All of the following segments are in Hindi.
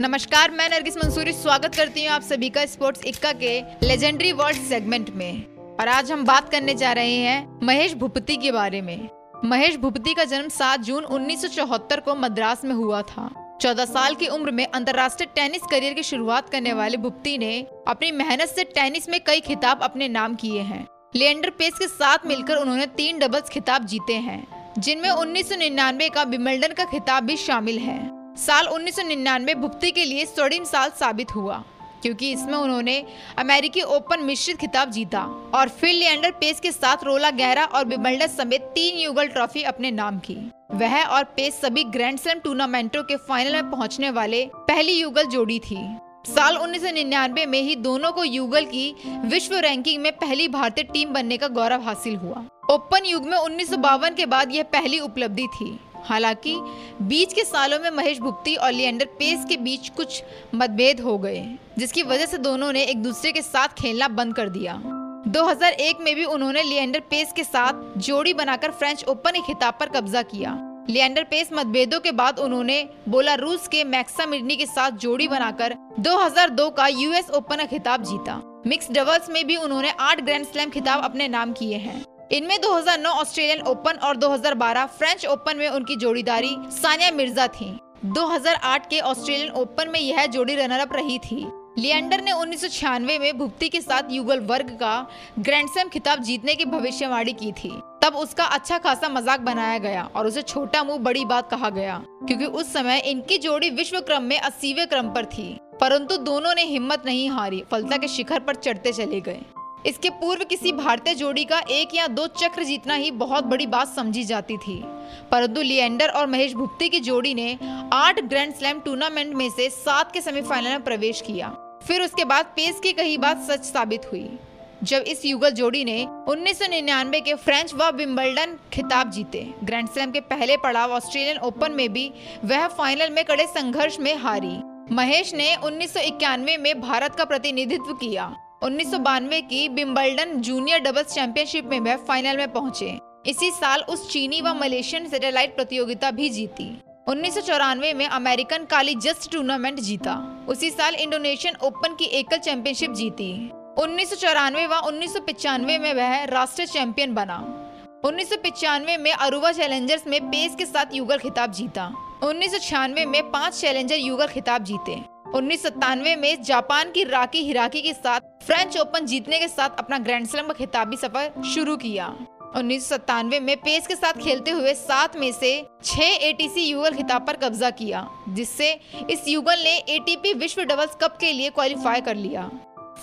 नमस्कार, मैं नरगिस मंसूरी, स्वागत करती हूँ आप सभी का स्पोर्ट्स इक्का के लेजेंडरी वर्ल्ड सेगमेंट में। और आज हम बात करने जा रहे हैं महेश भूपति के बारे में। महेश भूपति का जन्म 7 जून 1974 को मद्रास में हुआ था। 14 साल की उम्र में अंतर्राष्ट्रीय टेनिस करियर की शुरुआत करने वाले भुप्ती ने अपनी मेहनत से टेनिस में कई खिताब अपने नाम किए हैं। लिएंडर पेस के साथ मिलकर उन्होंने तीन डबल्स खिताब जीते हैं, जिनमें 1999 का विमल्डन का खिताब भी शामिल है। साल 1999 भुप्ती के लिए स्वर्णिम साल साबित हुआ, क्योंकि इसमें उन्होंने अमेरिकी ओपन मिश्रित खिताब जीता और फिर लिएंडर पेस के साथ रोला गहरा और विमल्डन समेत तीन युगल ट्रॉफी अपने नाम की। वह और पेस सभी ग्रैंड स्लैम टूर्नामेंटों के फाइनल में पहुँचने वाले पहली युगल जोड़ी थी। साल 1999 में ही दोनों को युगल की विश्व रैंकिंग में पहली भारतीय टीम बनने का गौरव हासिल हुआ। ओपन युग में उन्नीस सौ बावन के बाद यह पहली उपलब्धि थी। हालाँकि, बीच के सालों में महेश भुप्ती और लिएंडर पेस के बीच कुछ मतभेद हो गए, जिसकी वजह से दोनों ने एक दूसरे के साथ खेलना बंद कर दिया। 2001 में भी उन्होंने लिएंडर पेस के साथ जोड़ी बनाकर फ्रेंच ओपन के खिताब पर कब्जा किया। लिएंडर पेस मतभेदों के बाद उन्होंने बोला रूस के मैक्सा मिडनी के साथ जोड़ी बनाकर 2002 का यूएस ओपन का खिताब जीता। मिक्स डबल्स में भी उन्होंने आठ ग्रैंड स्लैम खिताब अपने नाम किए हैं। इनमें 2009 ऑस्ट्रेलियन ओपन और 2012 फ्रेंच ओपन में उनकी जोड़ीदारी सानिया मिर्ज़ा थी। 2008 के ऑस्ट्रेलियन ओपन में यह जोड़ी रनर अप रही थी। लियंडर ने उन्नीस सौ छियानवे में भुक्ति के साथ युगल वर्ग का ग्रैंडसैम खिताब जीतने की भविष्यवाणी की थी। तब उसका अच्छा खासा मज़ाक बनाया गया और उसे छोटा मुँह बड़ी बात कहा गया, क्योंकि उस समय इनकी जोड़ी विश्व क्रम में अस्सीवे क्रम पर थी, परंतु दोनों ने हिम्मत नहीं हारी, फलता के शिखर पर चढ़ते चले गए। इसके पूर्व किसी भारतीय जोड़ी का एक या दो चक्र जीतना ही बहुत बड़ी बात समझी जाती थी। परंतु लिएंडर और महेश भुप्ती की जोड़ी ने आठ ग्रैंड स्लैम टूर्नामेंट में से सात के सेमीफाइनल में प्रवेश किया। फिर उसके बाद पेस की कही बात सच साबित हुई। जब इस युगल जोड़ी ने 1999 के फ्रेंच व विम्बल्डन खिताब जीते। ग्रैंड स्लैम के पहले पड़ाव ऑस्ट्रेलियन ओपन में भी वह फाइनल में कड़े संघर्ष में हारी। महेश ने उन्नीस सौ इक्यानवे में भारत का प्रतिनिधित्व किया। उन्नीस सौ बानवे की बिम्बल्डन जूनियर डबल्स चैंपियनशिप में वह फाइनल में पहुँचे। इसी साल उस चीनी व मलेशियन सैटेलाइट प्रतियोगिता भी जीती। उन्नीस सौ चौरानवे में अमेरिकन काली जस्ट टूर्नामेंट जीता। उसी साल इंडोनेशियन ओपन की एकल चैंपियनशिप जीती। उन्नीस सौ चौरानवे व उन्नीस में वह राष्ट्रीय चैंपियन बना। उन्नीस में अरुवा चैलेंजर्स में पेस के साथ युगल खिताब जीता। उन्नीस सौ छियानवे में पाँच चैलेंजर युगल खिताब जीते। उन्नीस सौ सत्तानवे में जापान की राकी हिराकी के साथ फ्रेंच ओपन जीतने के साथ अपना ग्रैंड स्लैम का खिताबी सफ़र शुरू किया। उन्नीस सौ सत्तानवे में पेस के साथ खेलते हुए सात में से छह एटीसी युगल खिताब पर कब्जा किया, जिससे इस युगल ने एटीपी विश्व डबल्स कप के लिए क्वालिफाई कर लिया।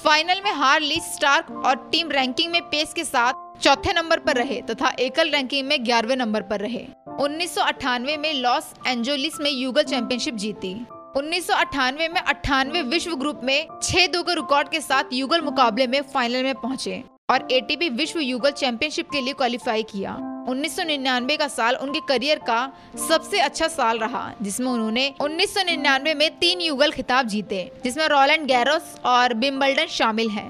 फाइनल में हार ली स्टार्क और टीम रैंकिंग में पेस के साथ चौथे नंबर पर रहे तथा एकल रैंकिंग में ग्यारहवें नंबर पर रहे। उन्नीस सौ अठानवे में लॉस एंजोलिस में युगल चैंपियनशिप जीती। उन्नीस सौ अठानवे में अट्ठानवे विश्व ग्रुप में छह दो के रिकॉर्ड के साथ युगल मुकाबले में फाइनल में पहुँचे और एटीपी विश्व युगल चैंपियनशिप के लिए क्वालिफाई किया 1999 का साल उनके करियर का सबसे अच्छा साल रहा, जिसमें उन्होंने 1999 में तीन युगल खिताब जीते, जिसमें रोलैंड गैरोस और बिम्बल्डन शामिल हैं।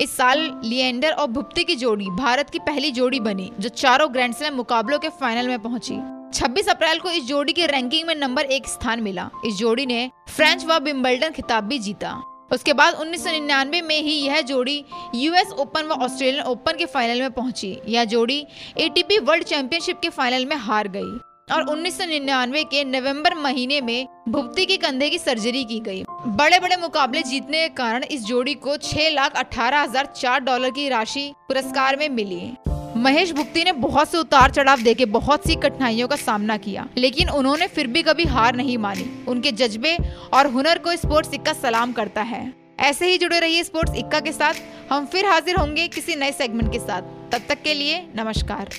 इस साल लिएंडर और भुप्ती की जोड़ी भारत की पहली जोड़ी बनी, जो चारों ग्रैंड स्लैम मुकाबलों के फाइनल में पहुँची 26 अप्रैल को इस जोड़ी के रैंकिंग में नंबर एक स्थान मिला। इस जोड़ी ने फ्रेंच व बिम्बल्डन खिताब भी जीता। उसके बाद 1999 में ही यह जोड़ी यूएस ओपन व ऑस्ट्रेलियन ओपन के फाइनल में पहुँची। यह जोड़ी एटीपी वर्ल्ड चैंपियनशिप के फाइनल में हार गई और 1999 के नवंबर महीने में भुगती के कंधे की सर्जरी की गई। बड़े बड़े मुकाबले जीतने के कारण इस जोड़ी को छह लाख अठारह हज़ार चार डॉलर की राशि पुरस्कार में मिली। महेश भुक्ति ने बहुत से उतार चढ़ाव देके बहुत सी कठिनाइयों का सामना किया, लेकिन उन्होंने फिर भी कभी हार नहीं मानी। उनके जज्बे और हुनर को स्पोर्ट्स इक्का सलाम करता है। ऐसे ही जुड़े रहिए स्पोर्ट्स इक्का के साथ। हम फिर हाजिर होंगे किसी नए सेगमेंट के साथ। तब तक के लिए नमस्कार।